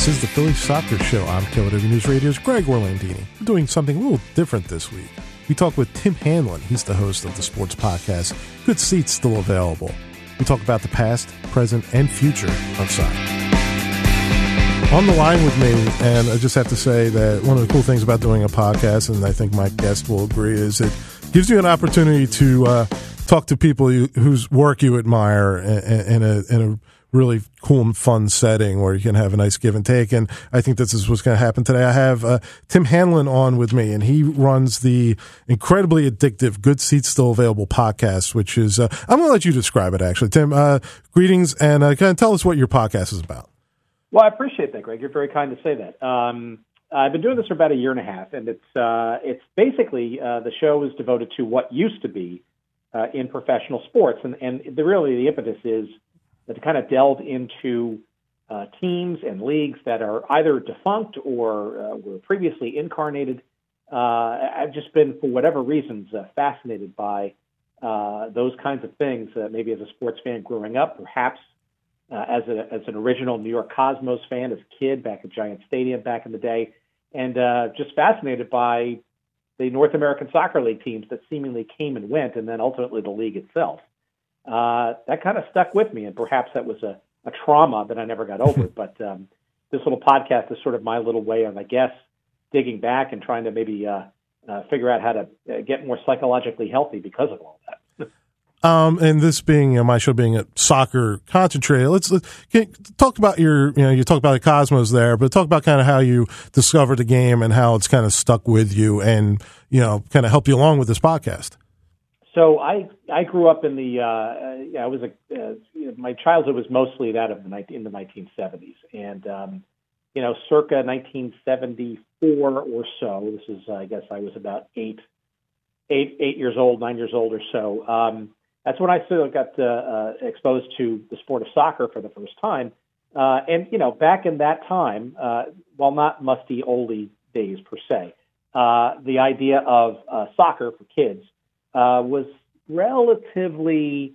This is the Philly Soccer Show. I'm KYW News Radio's Greg Orlandini. We're doing something a little different this week. We talk with Tim Hanlon. He's the host of the sports podcast. Good seats still available. We talk about the past, present, and future of soccer. On the line with me, and I just have to say that one of the cool things about doing a podcast, and I think my guest will agree, is it gives you an opportunity to uh, talk to people you, whose work you admire in, in a, in a really cool and fun setting where you can have a nice give and take. And I think this is what's going to happen today. I have uh, Tim Hanlon on with me, and he runs the incredibly addictive Good Seats Still Available podcast, which is, uh, I'm going to let you describe it actually. Tim, uh, greetings and uh, kind of tell us what your podcast is about. Well, I appreciate that, Greg. You're very kind to say that. Um, I've been doing this for about a year and a half, and it's uh, it's basically uh, the show is devoted to what used to be in professional sports, and and the really the impetus is that kind of delve into uh, teams and leagues that are either defunct or uh, were previously incarnated. Uh, I've just been, for whatever reasons, uh, fascinated by uh, those kinds of things. Uh, maybe as a sports fan growing up, perhaps as, a, as an original New York Cosmos fan as a kid back at Giant Stadium back in the day, and just fascinated by the North American Soccer League teams that seemingly came and went, and then ultimately the league itself uh, that kind of stuck with me, and perhaps that was a, a trauma that I never got over. but um, this little podcast is sort of my little way of, I guess, digging back and trying to maybe uh, uh, figure out how to uh, get more psychologically healthy because of all that. Um, and this being you know, my show being a soccer concentrated, let's, let's talk about your, you know, you talk about the Cosmos there, but talk about kind of how you discovered the game and how it's kind of stuck with you and, you know, kind of help you along with this podcast. So I I grew up in the uh, I was a uh, my childhood was mostly that of the in the 1970s and um, you know circa 1974 or so this is uh, I guess I was about eight eight eight years old nine years old or so um, that's when I sort of got uh, uh, exposed to the sport of soccer for the first time. Uh, and you know back in that time uh, while not musty oldie days per se uh, the idea of uh, soccer for kids uh, was relatively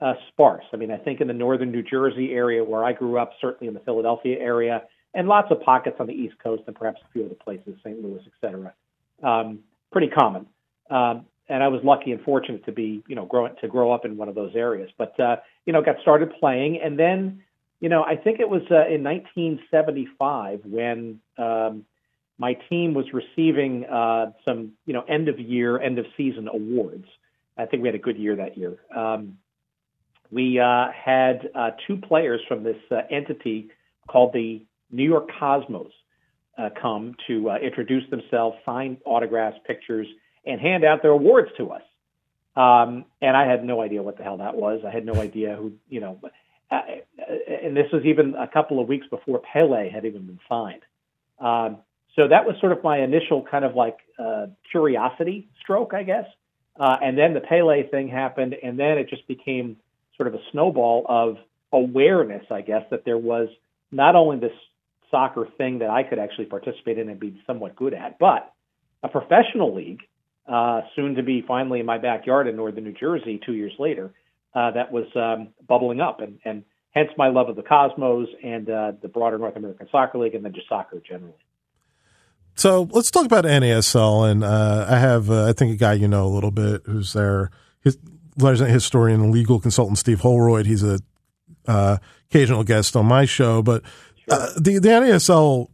uh, sparse. I mean, I think in the northern New Jersey area where I grew up, certainly in the Philadelphia area, and lots of pockets on the East Coast and perhaps a few other places, St. Louis, et cetera. Um, pretty common. Um, and I was lucky and fortunate to be, you know, grow to grow up in one of those areas. But uh, you know, got started playing, and then, you know, I think it was uh, in 1975 when um, my team was receiving uh, some, you know, end of year, end of season awards. I think we had a good year that year. Um, we uh, had uh, two players from this uh, entity called the New York Cosmos uh, come to uh, introduce themselves, sign autographs, pictures, and hand out their awards to us. Um, and I had no idea what the hell that was. I had no idea who, you know, and this was even a couple of weeks before Pele had even been signed. Um, so that was sort of my initial kind of like uh, curiosity stroke, I guess. Uh, and then the Pele thing happened, and then it just became sort of a snowball of awareness, I guess, that there was not only this soccer thing that I could actually participate in and be somewhat good at, but a professional league, uh, soon to be finally in my backyard in northern New Jersey two years later, uh, that was um, bubbling up. And, and hence my love of the Cosmos and uh, the broader North American Soccer League and then just soccer generally. So let's talk about NASL, and uh, I have uh, I think a guy you know a little bit who's there, his resident historian and legal consultant Steve Holroyd. He's a uh, occasional guest on my show, but uh, the the NASL,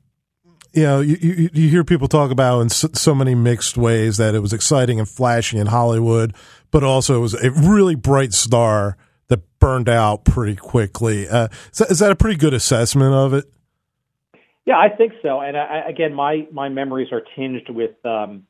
you know, you, you, you hear people talk about in so, so, many mixed ways that it was exciting and flashy in Hollywood, but also it was a really bright star that burned out pretty quickly. Uh, is, that, is that a pretty good assessment of it? Yeah, I think so. And I, again, my my memories are tinged with um,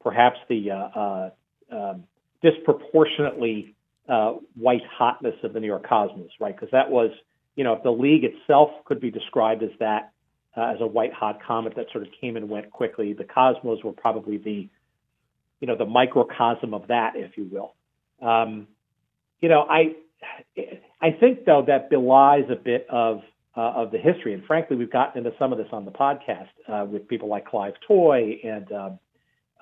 perhaps the uh, uh, um, disproportionately uh, white hotness of the New York Cosmos, right? Because that was, you know, if the league itself could be described as that, uh, as a white hot comet that sort of came and went quickly, the Cosmos were probably the, you know, the microcosm of that, if you will. Um, you know, I I think though that belies a bit of uh, of the history. And frankly, we've gotten into some of this on the podcast uh, with people like Clive Toye and um,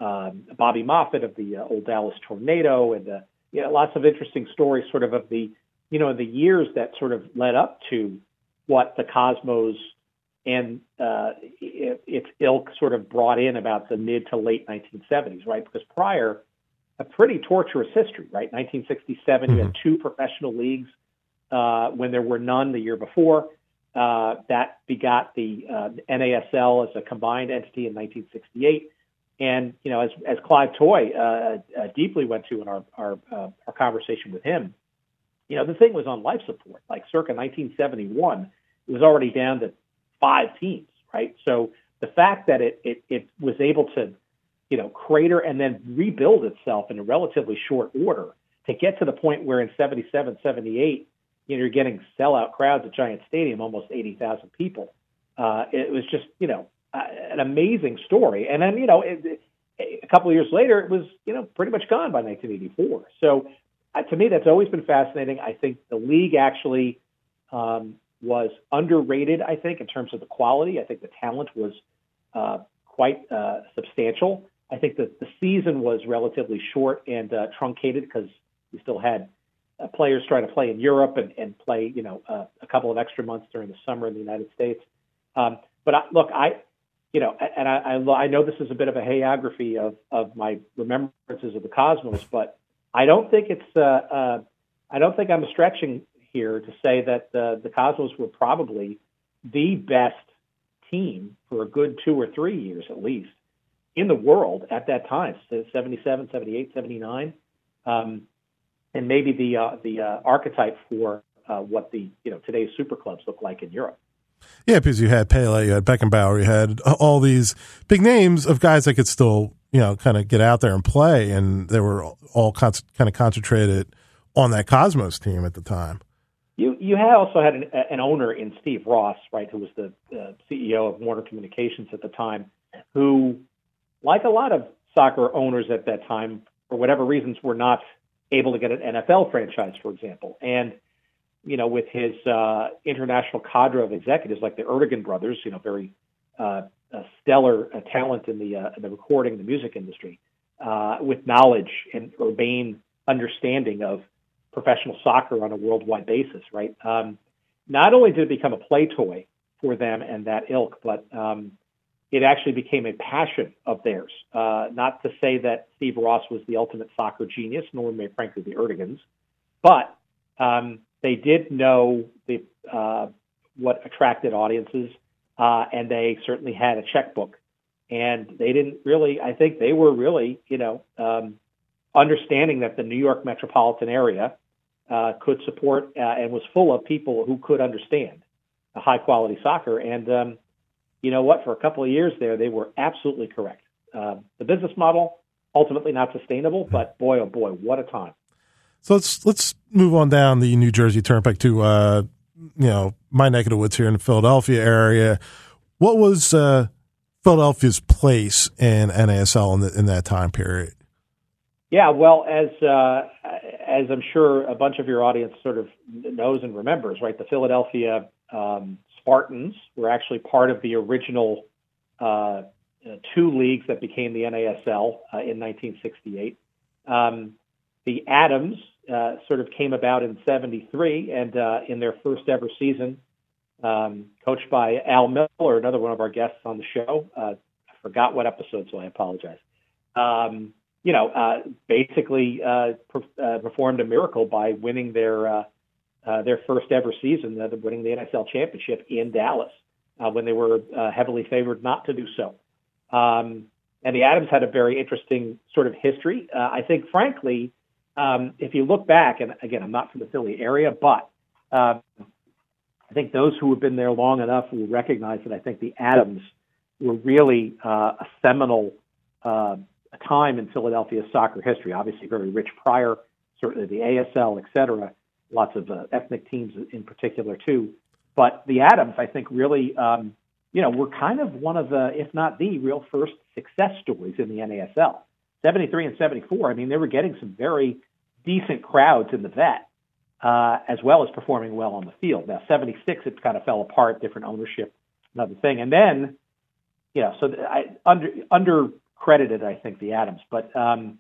um, Bobby Moffat of the uh, old Dallas Tornado, and uh, you know, lots of interesting stories, sort of of the you know the years that sort of led up to what the Cosmos and uh, its ilk sort of brought in about the mid to late 1970s, right? Because prior, a pretty torturous history, right? 1967, mm-hmm. you had mm-hmm. two professional leagues uh, when there were none the year before. Uh, that begot the uh, NASL as a combined entity in 1968. And you know, as as Clive Toye uh, uh, deeply went to in our our, uh, our conversation with him, you know, the thing was on life support. Like circa 1971, it was already down to five teams, right? So the fact that it it, it was able to, you know, crater and then rebuild itself in a relatively short order to get to the point where in 77, 78, you know, you're getting sellout crowds at Giant Stadium, almost 80,000 people. Uh, it was just, you know, an amazing story. And then, you know, it, a couple of years later, it was, you know, pretty much gone by 1984. So uh, to me, that's always been fascinating. I think the league actually um, was underrated, I think, in terms of the quality. I think the talent was uh, quite uh, substantial. I think that the season was relatively short and uh, truncated because we still had uh, players trying to play in Europe and, and play, you know, uh, a couple of extra months during the summer in the United States. Um, but I, look, I, you know, and I, I, I know this is a bit of a hagiography of, of my remembrances of the Cosmos, but I don't think it's, uh, uh, I don't think I'm stretching here to say that uh, the Cosmos were probably the best team for a good two or three years at least in the world at that time, 77, 78, 79. Um, and maybe the uh, the uh, archetype for uh, what the you know today's super clubs look like in Europe. Yeah, because you had Pele, you had Beckenbauer, you had all these big names of guys that could still, you know, kind of get out there and play, and they were all con- kind of concentrated on that Cosmos team at the time. You you had also had an, an owner in Steve Ross, right, who was the uh, CEO of Warner Communications at the time, who, like a lot of soccer owners at that time, for whatever reasons, were not able to get an NFL franchise, for example, and you know, with his uh, international cadre of executives like the Ertegun brothers, you know, very uh, stellar uh, talent in the uh, in the recording, the music industry, uh, with knowledge and urbane understanding of professional soccer on a worldwide basis, right? Um, not only did it become a play toy for them and that ilk, but um, it actually became a passion of theirs. Uh, not to say that Steve Ross was the ultimate soccer genius, nor, may frankly, the Erteguns, but um, they did know the uh, what attracted audiences, uh, and they certainly had a checkbook. And they didn't really. I think they were really, you know, um, understanding that the New York metropolitan area uh, could support uh, and was full of people who could understand high quality soccer. And um, you know what? For a couple of years there, they were absolutely correct. Uh, the business model ultimately not sustainable, but boy, oh boy, what a time! So let's let's move on down the New Jersey Turnpike to uh, you know my neck of the woods here in the Philadelphia area. What was uh, Philadelphia's place in NASL in, the, in that time period? Yeah, well, as uh, as I'm sure a bunch of your audience sort of knows and remembers, right? The Philadelphia um, Spartans were actually part of the original uh, two leagues that became the NASL uh, in 1968. Um, the Atoms uh, sort of came about in 73 and uh, in their first ever season, um, coached by Al Miller, another one of our guests on the show. Uh, I forgot what episode, so I apologize. Um, you know, uh, basically per- performed a miracle by winning their uh, their first ever season, winning the NSL championship in Dallas uh, when they were uh, heavily favored not to do so. Um, and the Atoms had a very interesting sort of history. Uh, I think, frankly, um, if you look back, and again, I'm not from the Philly area, but uh, I think those who have been there long enough will recognize that I think the Atoms were really uh, a seminal uh, time in Philadelphia soccer history. Obviously, very rich prior, certainly the ASL, et cetera, lots of uh, ethnic teams in particular too. But the Atoms, I think, really, um, you know, were kind of one of the, if not the real first success stories in the NASL. 73 and 74, I mean, they were getting some very decent crowds in the vet, uh, as well as performing well on the field. Now, 76, it kind of fell apart, different ownership, another thing. And then, you know, so I under under credited, I think, the Atoms. but um,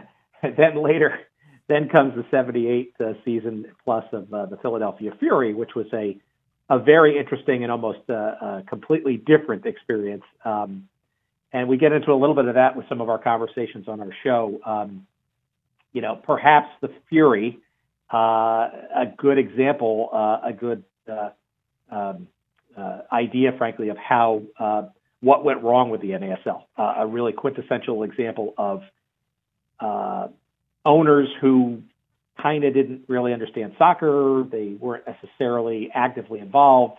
then later, then comes the 78 uh, season plus of uh, the Philadelphia Fury, which was a a very interesting and almost uh, uh, completely different experience. Um, and we get into a little bit of that with some of our conversations on our show. Um, you know, perhaps the Fury, uh, a good example, uh, a good uh, um, uh, idea, frankly, of how uh, what went wrong with the NASL. Uh, a really quintessential example of owners who kind of didn't really understand soccer. They weren't necessarily actively involved.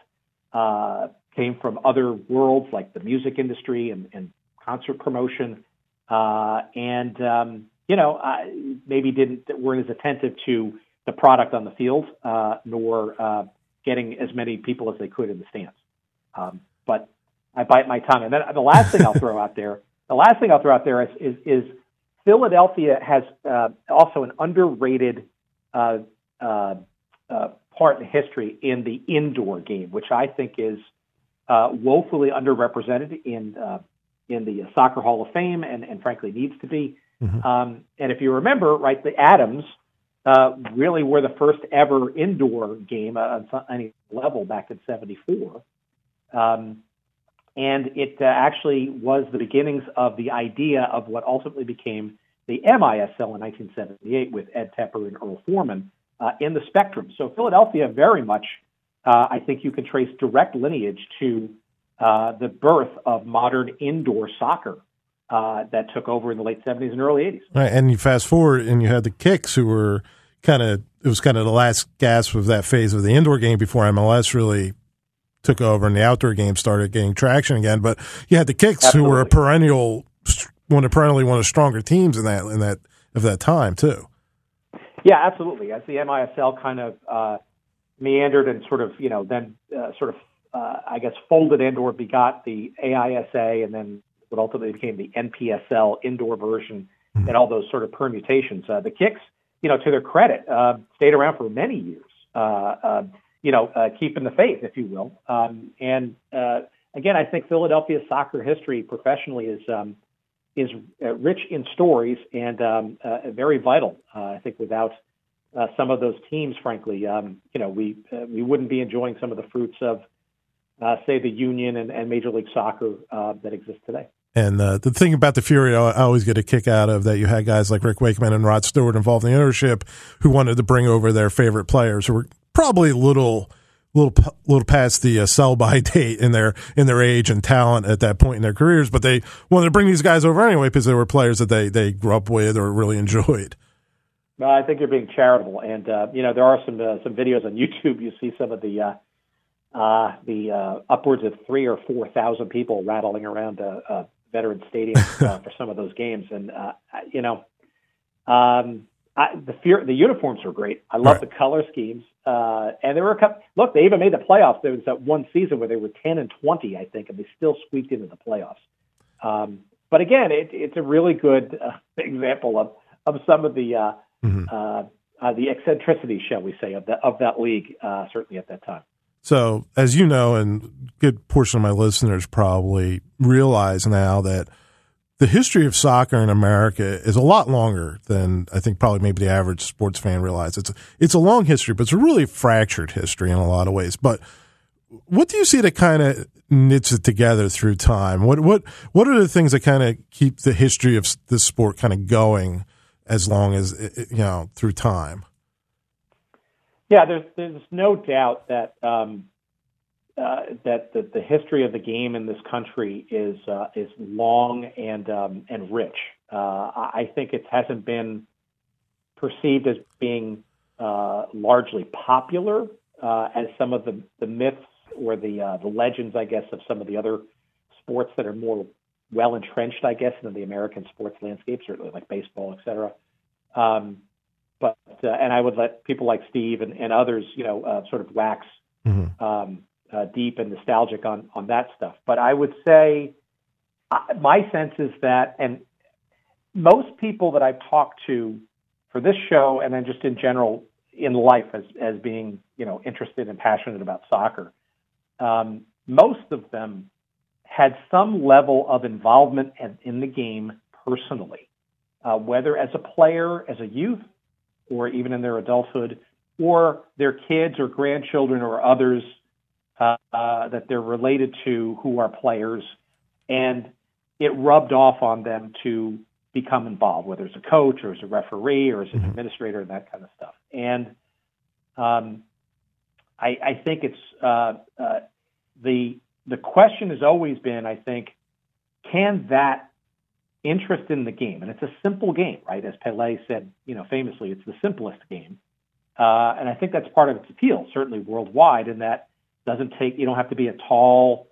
Uh, came from other worlds like the music industry and, and concert promotion, uh, and um, you know uh, maybe didn't weren't as attentive to the product on the field, uh, nor uh, getting as many people as they could in the stands. Um, but I bite my tongue. And then the last thing I'll throw out there, the last thing I'll throw out there is, is, is Philadelphia has uh, also an underrated uh, uh, uh, part in history in the indoor game, which I think is uh, woefully underrepresented in uh, in the Soccer Hall of Fame, and, and frankly needs to be. Mm-hmm. Um, and if you remember, right, the Atoms uh, really were the first ever indoor game on any level back in '74. Um, and it uh, actually was the beginnings of the idea of what ultimately became the MISL in 1978 with Ed Tepper and Earl Foreman uh, in the spectrum. So Philadelphia very much, uh, I think you can trace direct lineage to uh, the birth of modern indoor soccer uh, that took over in the late 70s and early 80s. Right, and you fast forward and you had the Kicks who were kind of, it was kind of the last gasp of that phase of the indoor game before MLS really took over and the outdoor game started getting traction again. But you had the Kicks, Absolutely. who were a perennial, one of perennially one of the stronger teams in that in that of that time too. Yeah, absolutely. As the MISL kind of uh, meandered and sort of you know then uh, sort of uh, I guess folded into or begot the AISA and then what ultimately became the NPSL indoor version mm-hmm. and all those sort of permutations. Uh, the Kicks, you know, to their credit, uh, stayed around for many years. You know, uh, keeping the faith, if you will. Um, and uh, again, I think Philadelphia's soccer history professionally is um, is uh, rich in stories and um, uh, very vital. Uh, I think without uh, some of those teams, frankly, um, you know, we we wouldn't be enjoying some of the fruits of, say, the Union and, and Major League Soccer that exists today. And uh, the thing about the Fury, I always get a kick out of that you had guys like Rick Wakeman and Rod Stewart involved in the ownership who wanted to bring over their favorite players who were probably a little little little past the uh, sell by date in their in their age and talent at that point in their careers, but they wanted to bring these guys over anyway because they were players that they they grew up with or really enjoyed. Well, I think you're being charitable, and uh, you know there are some uh, some videos on YouTube. You see some of the uh, uh, the uh, upwards of three or four thousand people rattling around a, a veteran stadium uh, for some of those games, and uh, you know. Um, I, the fear, the uniforms are great. I love right. the color schemes. Uh, and there were a couple. Look, they even made the playoffs. There was that one season where they were ten and twenty, I think, and they still squeaked into the playoffs. Um, but again, it, it's a really good uh, example of of some of the uh, mm-hmm. uh, uh, the eccentricity, shall we say, of that of that league. Uh, certainly at that time. So, as you know, and a good portion of my listeners probably realize now that the history of soccer in America is a lot longer than I think probably maybe the average sports fan realizes. It's a, it's a long history, but it's a really fractured history in a lot of ways. But what do you see that kind of knits it together through time? What what what are the things that kind of keep the history of this sport kind of going as long as you know through time? Yeah, there's there's no doubt that um, uh, that the, the history of the game in this country is uh, is long and um, and rich. Uh, I think it hasn't been perceived as being uh, largely popular uh, as some of the, the myths or the uh, the legends, I guess, of some of the other sports that are more well entrenched, I guess, in the American sports landscape, certainly like baseball, et cetera. Um, but and I would let people like Steve and, and others, you know, sort of wax mm-hmm. um, uh, deep and nostalgic on on that stuff. But I would say uh, my sense is that, and most people that I've talked to for this show, and then just in general in life as as being you know interested and passionate about soccer, um, most of them had some level of involvement in, in the game personally, uh, whether as a player, as a youth, or even in their adulthood, or their kids or grandchildren or others uh, that they're related to who are players, and it rubbed off on them to become involved, whether it's a coach or as a referee or as an mm-hmm. administrator and that kind of stuff. And um, I, I think it's uh, uh, the the question has always been, I think, can that interest in the game, and it's a simple game, right? As Pele said, you know, famously, it's the simplest game, uh, and I think that's part of its appeal, certainly worldwide, in that doesn't take you don't have to be a tall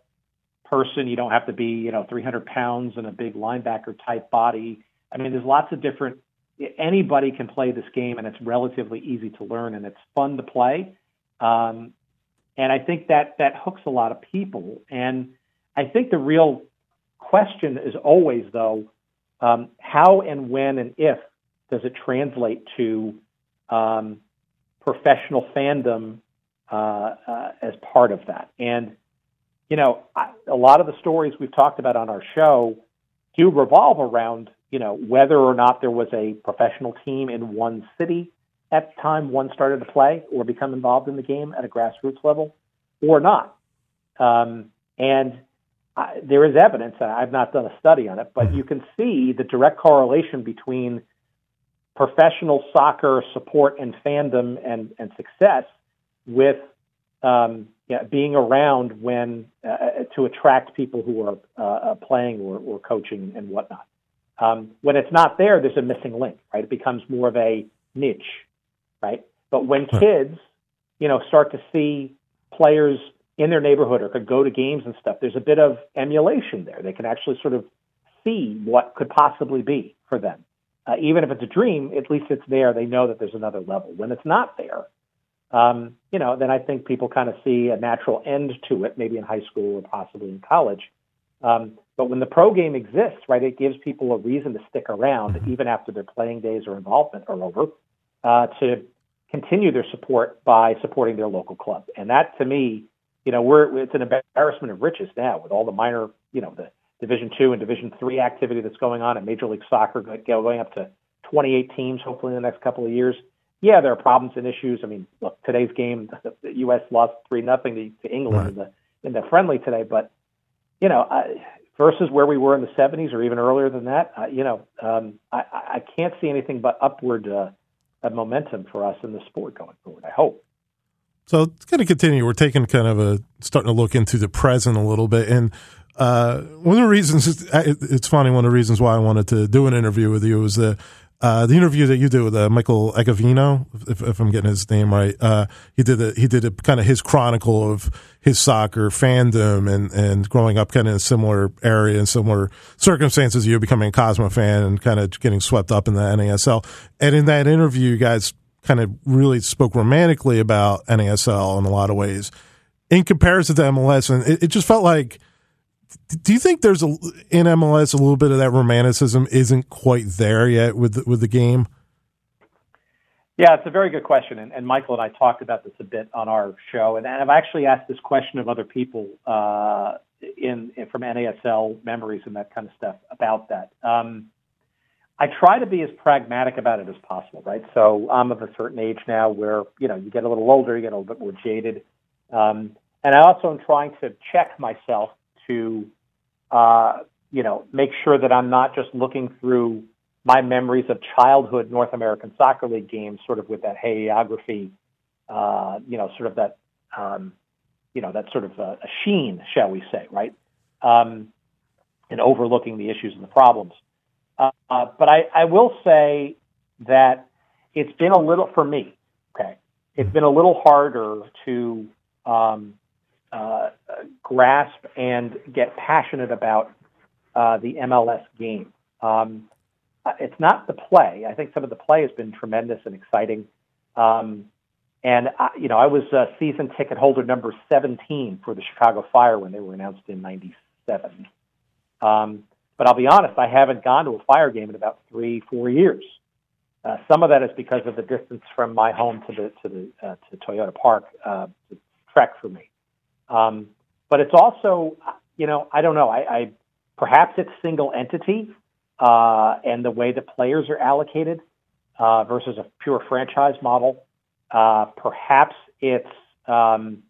person, you don't have to be you know 300 pounds and a big linebacker type body. I mean, there's lots of different. Anybody can play this game, and it's relatively easy to learn, and it's fun to play. Um, and I think that that hooks a lot of people. And I think the real question is always, though, um, how and when and if does it translate to um, professional fandom uh, uh, as part of that? And you know, I, a lot of the stories we've talked about on our show do revolve around you know whether or not there was a professional team in one city at the time one started to play or become involved in the game at a grassroots level or not. Um, and I, there is evidence, I've not done a study on it, but you can see the direct correlation between professional soccer support and fandom and, and success with um, yeah, being around when uh, to attract people who are uh, playing or, or coaching and whatnot. Um, when it's not there, there's a missing link, right? It becomes more of a niche, right? But when kids, you know, start to see players in their neighborhood or could go to games and stuff, there's a bit of emulation there. They can actually sort of see what could possibly be for them. Uh, even if it's a dream, at least it's there. They know that there's another level. When it's not there, um, you know, then I think people kind of see a natural end to it, maybe in high school or possibly in college. Um, but when the pro game exists, right, it gives people a reason to stick around mm-hmm. even after their playing days or involvement are over uh, to continue their support by supporting their local club. And that, to me, you know, we're it's an embarrassment of riches now with all the minor, you know, the Division two and Division three activity that's going on in Major League Soccer, going up to 28 teams, hopefully in the next couple of years. Yeah, there are problems and issues. I mean, look, today's game, the U.S. lost three nothing to, England right. in the in the friendly today, but you know, I, versus where we were in the 70s or even earlier than that, uh, you know, um, I, I can't see anything but upward uh, momentum for us in the sport going forward. I hope. So it's going to continue. We're taking kind of a starting to look into the present a little bit, and uh, one of the reasons it's funny. One of the reasons why I wanted to do an interview with you is the uh, the interview that you did with uh, Michael Agovino, if, if, I'm getting his name right, uh, he did a, he did a kind of his chronicle of his soccer fandom and, and growing up kind of in a similar area and similar circumstances. You becoming a Cosmo fan and kind of getting swept up in the NASL. And in that interview, you guys kind of really spoke romantically about NASL in a lot of ways in comparison to MLS, and it, it just felt like do you think there's a in MLS a little bit of that romanticism isn't quite there yet with the, with the game? Yeah, it's a very good question, and, and, Michael and I talked about this a bit on our show, and, I've actually asked this question of other people uh, in, in, from NASL memories and that kind of stuff about that. Um, I try to be as pragmatic about it as possible, right? So I'm of a certain age now where you know you get a little older, you get a little bit more jaded, um, and I also am trying to check myself to, uh, you know, make sure that I'm not just looking through my memories of childhood North American Soccer League games, sort of with that hagiography, uh, you know, sort of that, um, you know, that sort of a, a sheen, shall we say, right? Um, and overlooking the issues and the problems. Uh, uh, but I, I will say that it's been a little for me. Okay, it's been a little harder to um, uh, grasp and get passionate about uh, the MLS game. Um, uh, it's not the play. I think some of the play has been tremendous and exciting. Um, and I, you know, I was a season ticket holder number 17 for the Chicago Fire when they were announced in '97. Um, but I'll be honest, I haven't gone to a Fire game in about three, four years. Uh, some of that is because of the distance from my home to the to the uh, to Toyota Park. Uh, trek for me. Um, but it's also, you know, I don't know. I, I perhaps it's single entity uh, and the way the players are allocated uh, versus a pure franchise model. Uh, perhaps it's um,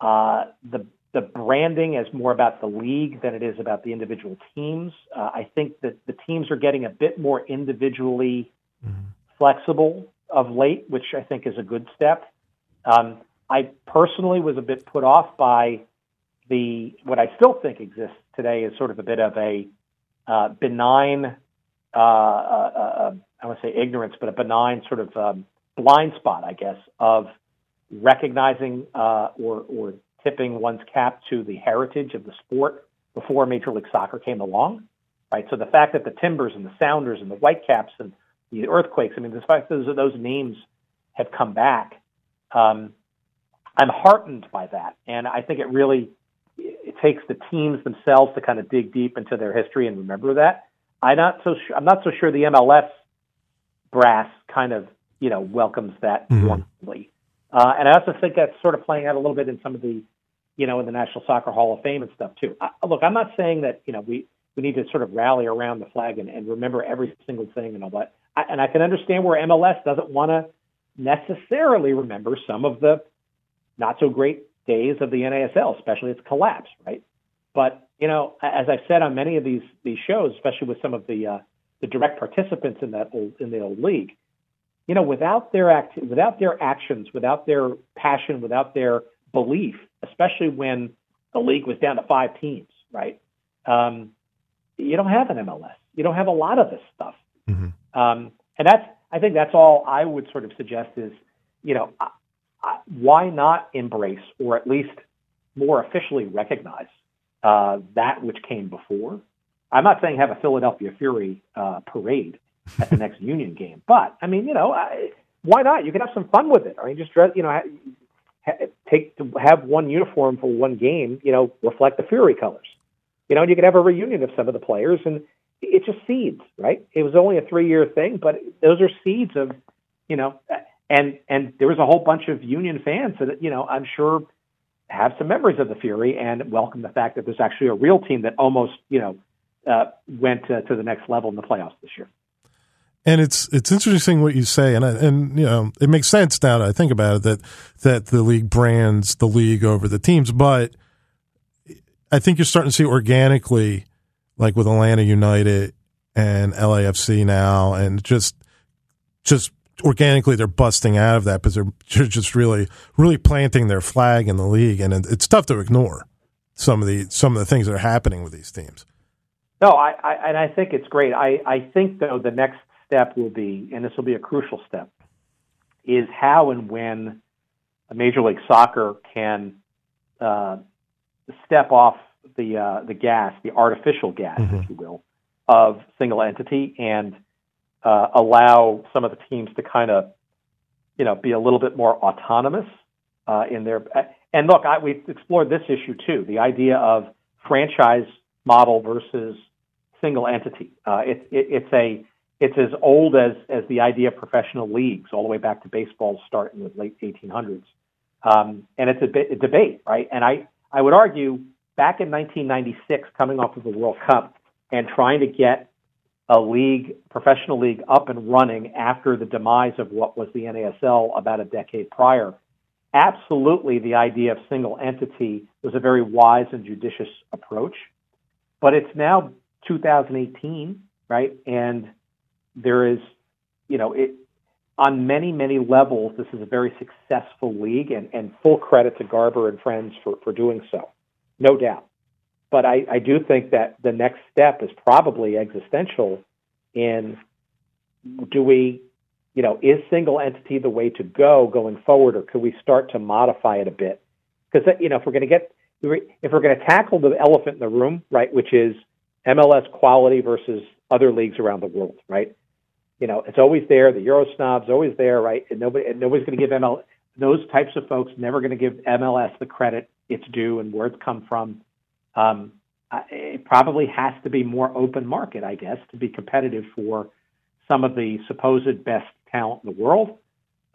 Uh, the the branding is more about the league than it is about the individual teams. Uh, I think that the teams are getting a bit more individually mm-hmm. flexible of late, which I think is a good step. Um, I personally was a bit put off by the what I still think exists today is sort of a bit of a uh, benign, uh, uh, uh I want to say ignorance, but a benign sort of um, blind spot, I guess, of recognizing uh, or, or tipping one's cap to the heritage of the sport before Major League Soccer came along, right? So the fact that the Timbers and the Sounders and the Whitecaps and the Earthquakes, I mean, the fact that those, those names have come back, um, I'm heartened by that, and I think it really it takes the teams themselves to kind of dig deep into their history and remember that. I'm not so sure, I'm not so sure the MLS brass kind of you know welcomes that mm-hmm. warmly. Uh, and I also think that's sort of playing out a little bit in some of the, you know, in the National Soccer Hall of Fame and stuff too. I, look, I'm not saying that you know we we need to sort of rally around the flag and, and remember every single thing and all that. I, and I can understand where MLS doesn't want to necessarily remember some of the not so great days of the NASL, especially its collapse, right? But you know, as I've said on many of these these shows, especially with some of the uh, the direct participants in that old in the old league, you know, without their act, without their actions, without their passion, without their belief, especially when the league was down to five teams, right? Um, you don't have an MLS. You don't have a lot of this stuff, mm-hmm. um, and that's I think that's all I would sort of suggest is, you know, why not embrace or at least more officially recognize uh, that which came before? I'm not saying have a Philadelphia Fury uh, parade at the next Union game, but I mean, you know, I, why not? You can have some fun with it. I mean, just dress, you know, ha, take to have one uniform for one game. You know, reflect the Fury colors. You know, and you could have a reunion of some of the players, and it's just seeds, right? It was only a three year thing, but those are seeds of, you know, and and there was a whole bunch of Union fans that you know I'm sure have some memories of the Fury and welcome the fact that there's actually a real team that almost you know uh, went uh, to the next level in the playoffs this year. And it's it's interesting what you say, and I, and you know it makes sense now that I think about it that that the league brands the league over the teams, but I think you're starting to see organically, like with Atlanta United and LAFC now, and just just organically they're busting out of that but they're, they're just really really planting their flag in the league, and it's tough to ignore some of the some of the things that are happening with these teams. No, I, I and I think it's great. I, I think though the next step will be, and this will be a crucial step, is how and when a Major League Soccer can uh, step off the uh, the gas, the artificial gas, mm-hmm. if you will, of single entity and uh, allow some of the teams to kind of, you know, be a little bit more autonomous uh, in their. And look, I, we've explored this issue too: the idea of franchise model versus single entity. Uh, it, it, it's a it's as old as as the idea of professional leagues, all the way back to baseball's start in the late 1800s. Um, and it's a, bit, a debate, right? And I I would argue back in 1996, coming off of the World Cup and trying to get a league, professional league, up and running after the demise of what was the NASL about a decade prior. Absolutely, the idea of single entity was a very wise and judicious approach. But it's now 2018, right? And there is, you know, it, on many, many levels, this is a very successful league, and, and full credit to Garber and friends for, for doing so, no doubt. But I, I do think that the next step is probably existential in do we, you know, is single entity the way to go going forward, or could we start to modify it a bit? Because you know, if we're going to get, if we're going to tackle the elephant in the room, right, which is MLS quality versus other leagues around the world, right? You know, it's always there. The Euro snobs always there, right? And nobody, and nobody's going to give ML those types of folks never going to give MLS the credit it's due and where it's come from. Um, it probably has to be more open market, I guess, to be competitive for some of the supposed best talent in the world.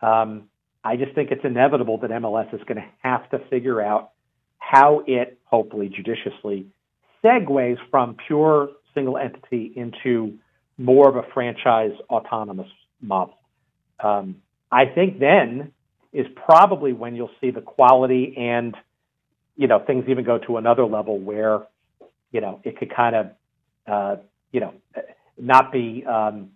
Um, I just think it's inevitable that MLS is going to have to figure out how it, hopefully judiciously, segues from pure single entity into more of a franchise autonomous model. Um, I think then is probably when you'll see the quality and you know, things even go to another level where, you know, it could kind of, uh, you know, not be, um,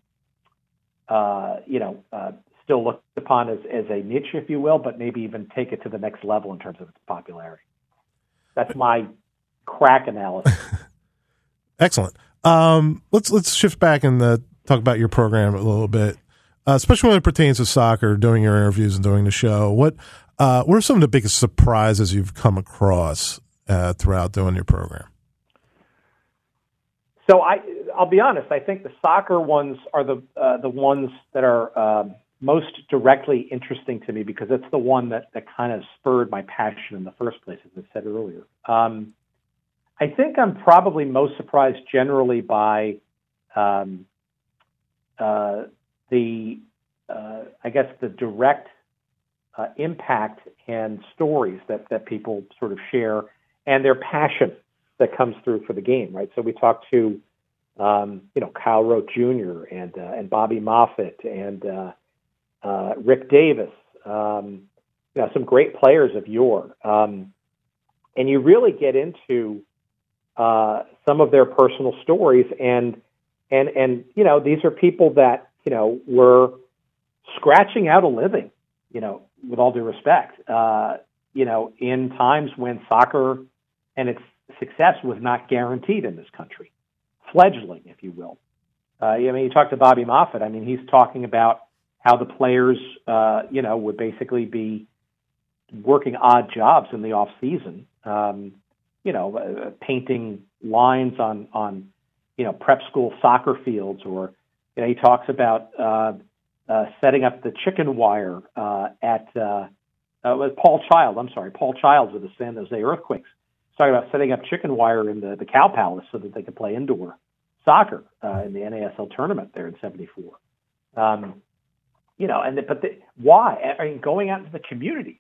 uh, you know, uh, still looked upon as, as a niche, if you will, but maybe even take it to the next level in terms of its popularity. That's my crack analysis. Excellent. Um, let's let's shift back and uh, talk about your program a little bit, uh, especially when it pertains to soccer. Doing your interviews and doing the show, what uh, what are some of the biggest surprises you've come across uh, throughout doing your program? So I, I'll be honest. I think the soccer ones are the uh, the ones that are um, most directly interesting to me because it's the one that that kind of spurred my passion in the first place, as I said earlier. Um, I think I'm probably most surprised generally by um, uh, the, uh, I guess, the direct uh, impact and stories that, that people sort of share and their passion that comes through for the game, right? So we talked to, um, you know, Kyle Rote Jr. and uh, and Bobby Moffat and uh, uh, Rick Davis, um, you know, some great players of yore, um, and you really get into uh, some of their personal stories and and and you know these are people that you know were scratching out a living, you know, with all due respect, uh, you know, in times when soccer and its success was not guaranteed in this country, fledgling, if you will. Uh, I mean, you talk to Bobby Moffat. I mean, he's talking about how the players, uh, you know, would basically be working odd jobs in the off season. Um, you know, uh, painting lines on on you know prep school soccer fields, or you know, he talks about uh, uh, setting up the chicken wire uh, at uh, uh, Paul Child. I'm sorry, Paul Childs with the San Jose Earthquakes. He's talking about setting up chicken wire in the the Cow Palace so that they could play indoor soccer uh, in the NASL tournament there in '74. Um, you know, and the, but the, why? I mean, going out into the communities,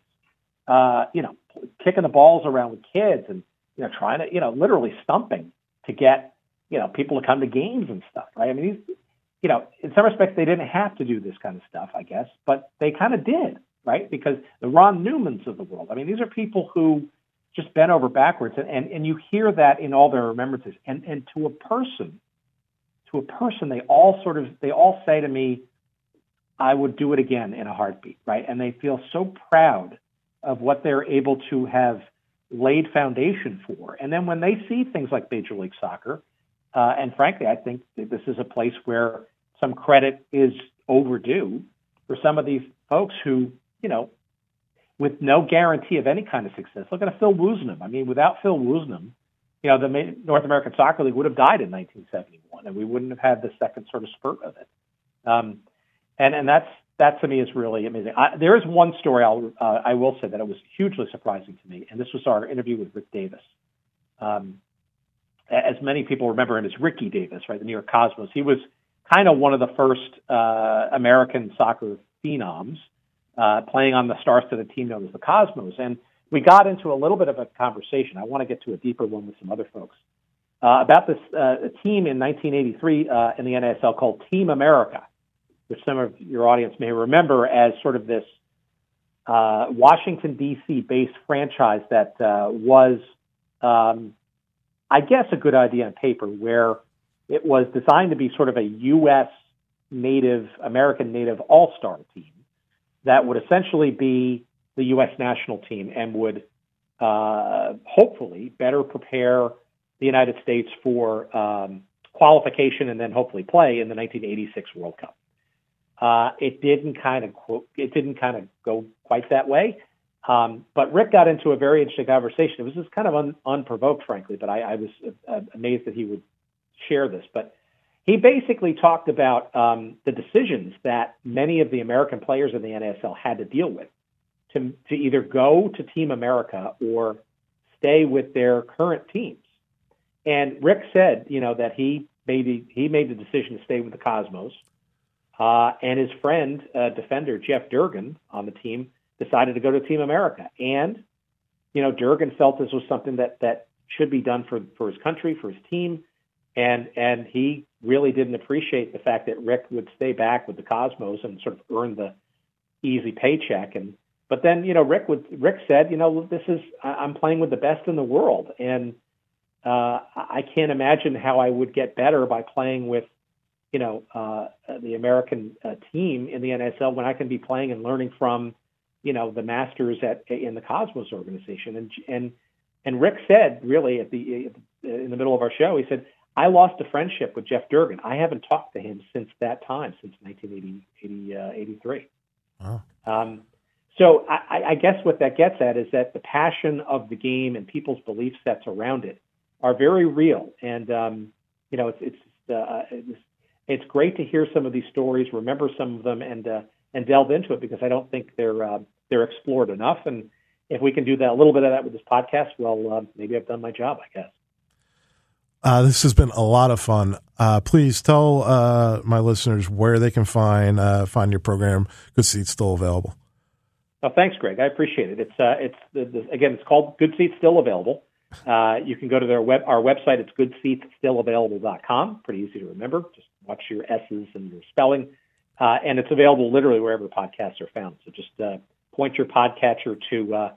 uh, you know, kicking the balls around with kids and you know trying to you know literally stumping to get you know people to come to games and stuff. Right? I mean, these, you know, in some respects they didn't have to do this kind of stuff, I guess, but they kind of did, right? Because the Ron Newmans of the world. I mean, these are people who just bent over backwards, and and, and you hear that in all their remembrances, and and to a person, to a person, they all sort of they all say to me I would do it again in a heartbeat, right? And they feel so proud of what they're able to have laid foundation for. And then when they see things like Major League Soccer, uh, and frankly, I think this is a place where some credit is overdue for some of these folks who, you know, with no guarantee of any kind of success. Look at Phil Woosnam. I mean, without Phil Woosnam, you know, the North American Soccer League would have died in 1971, and we wouldn't have had the second sort of spurt of it. Um, and and that's that to me is really amazing. I, there is one story I'll uh, I will say that it was hugely surprising to me, and this was our interview with Rick Davis. Um, as many people remember him as Ricky Davis, right? The New York Cosmos. He was kind of one of the first uh, American soccer phenoms, uh, playing on the stars star-studded team known as the Cosmos. And we got into a little bit of a conversation. I want to get to a deeper one with some other folks uh, about this uh, team in 1983 uh, in the NASL called Team America which some of your audience may remember as sort of this uh, Washington D.C. based franchise that was, um, I guess, a good idea on paper, where it was designed to be sort of a U.S. native, American native all star team that would essentially be the U.S. national team and would uh, hopefully better prepare the United States for um, qualification and then hopefully play in the 1986 World Cup. Uh, it didn't kind of it didn't kind of go quite that way. Um, but Rick got into a very interesting conversation. It was just kind of un, unprovoked, frankly, but I, I was uh, amazed that he would share this. But he basically talked about um, the decisions that many of the American players in the NASL had to deal with to, to either go to Team America or stay with their current teams. And Rick said, you know, that he made he made the decision to stay with the Cosmos uh, and his friend, uh, defender Jeff Durgan on the team, decided to go to Team America. And, you know, Durgan felt this was something that, that should be done for, for his country, for his team. And, and he really didn't appreciate the fact that Rick would stay back with the Cosmos and sort of earn the easy paycheck. And but then you know Rick would Rick said, you know, this is I'm playing with the best in the world, and uh, I can't imagine how I would get better by playing with you know uh, the American uh, team in the NSL when I can be playing and learning from you know the masters at in the Cosmos organization. And and and Rick said really at the in the middle of our show he said I lost a friendship with Jeff Durgan. I haven't talked to him since that time since 1983 uh, wow. um, so I, I guess what that gets at is that the passion of the game and people's belief sets around it are very real. And um, you know it's it's, uh, it's it's great to hear some of these stories remember some of them and uh, and delve into it because I don't think they're uh, they're explored enough. And if we can do that a little bit of that with this podcast, well, uh, maybe I've done my job. I guess. Uh, this has been a lot of fun. Uh, please tell uh, my listeners where they can find uh, find your program. Good seats still available. Oh, thanks, Greg. I appreciate it. It's it's the, the, again, it's called Good Seats Still Available. you can go to their web our website. It's goodseatsstillavailable.com. Pretty easy to remember. Just watch your S's and your spelling. Uh, and it's available literally wherever podcasts are found. So just uh, point your podcatcher to uh,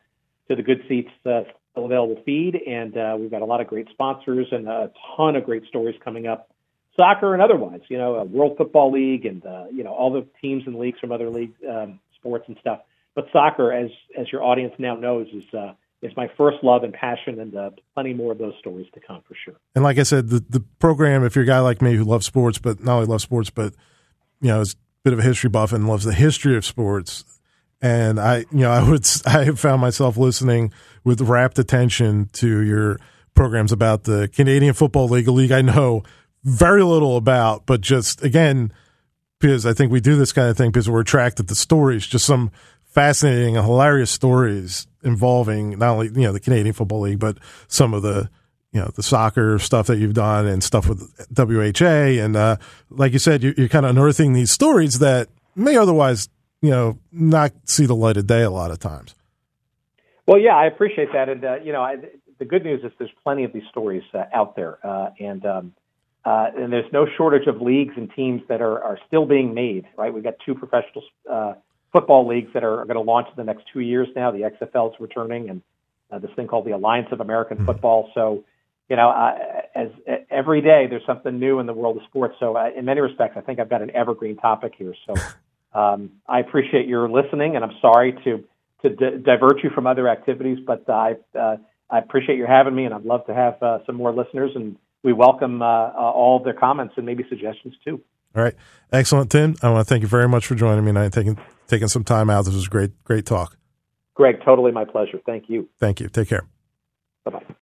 to the Good Seats uh, available feed, and uh, we've got a lot of great sponsors and a ton of great stories coming up, soccer and otherwise. You know, World Football League and uh, you know all the teams and leagues from other league um, sports and stuff. But soccer, as as your audience now knows, is is my first love and passion, and uh, plenty more of those stories to come for sure. And like I said, the the program, if you're a guy like me who loves sports, but not only loves sports, but you know, is bit of a history buff and loves the history of sports. And I, you know, I would, I found myself listening with rapt attention to your programs about the Canadian Football League, a league I know very little about, but just again, because I think we do this kind of thing because we're attracted to stories, just some fascinating and hilarious stories involving not only, you know, the Canadian Football League, but some of the, you know the soccer stuff that you've done and stuff with WHA and uh, like you said you, are kind of unearthing these stories that may otherwise you know not see the light of day a lot of times. Well, yeah, I appreciate that, and uh, you know I, the good news is there's plenty of these stories uh, out there, uh, and um, uh, and there's no shortage of leagues and teams that are are still being made. Right, we've got two professional uh, football leagues that are, are going to launch in the next two years now. The XFL is returning, and this thing called the Alliance of American mm-hmm. Football. So you know, uh, as uh, every day there's something new in the world of sports. So, uh, in many respects, I think I've got an evergreen topic here. So, um, I appreciate your listening, and I'm sorry to to di- divert you from other activities, but I uh, I appreciate your having me, and I'd love to have uh, some more listeners, and we welcome uh, all of their comments and maybe suggestions too. All right, excellent, Tim. I want to thank you very much for joining me and taking taking some time out. This was great, great talk. Greg, totally my pleasure. Thank you. Thank you. Take care. Bye bye.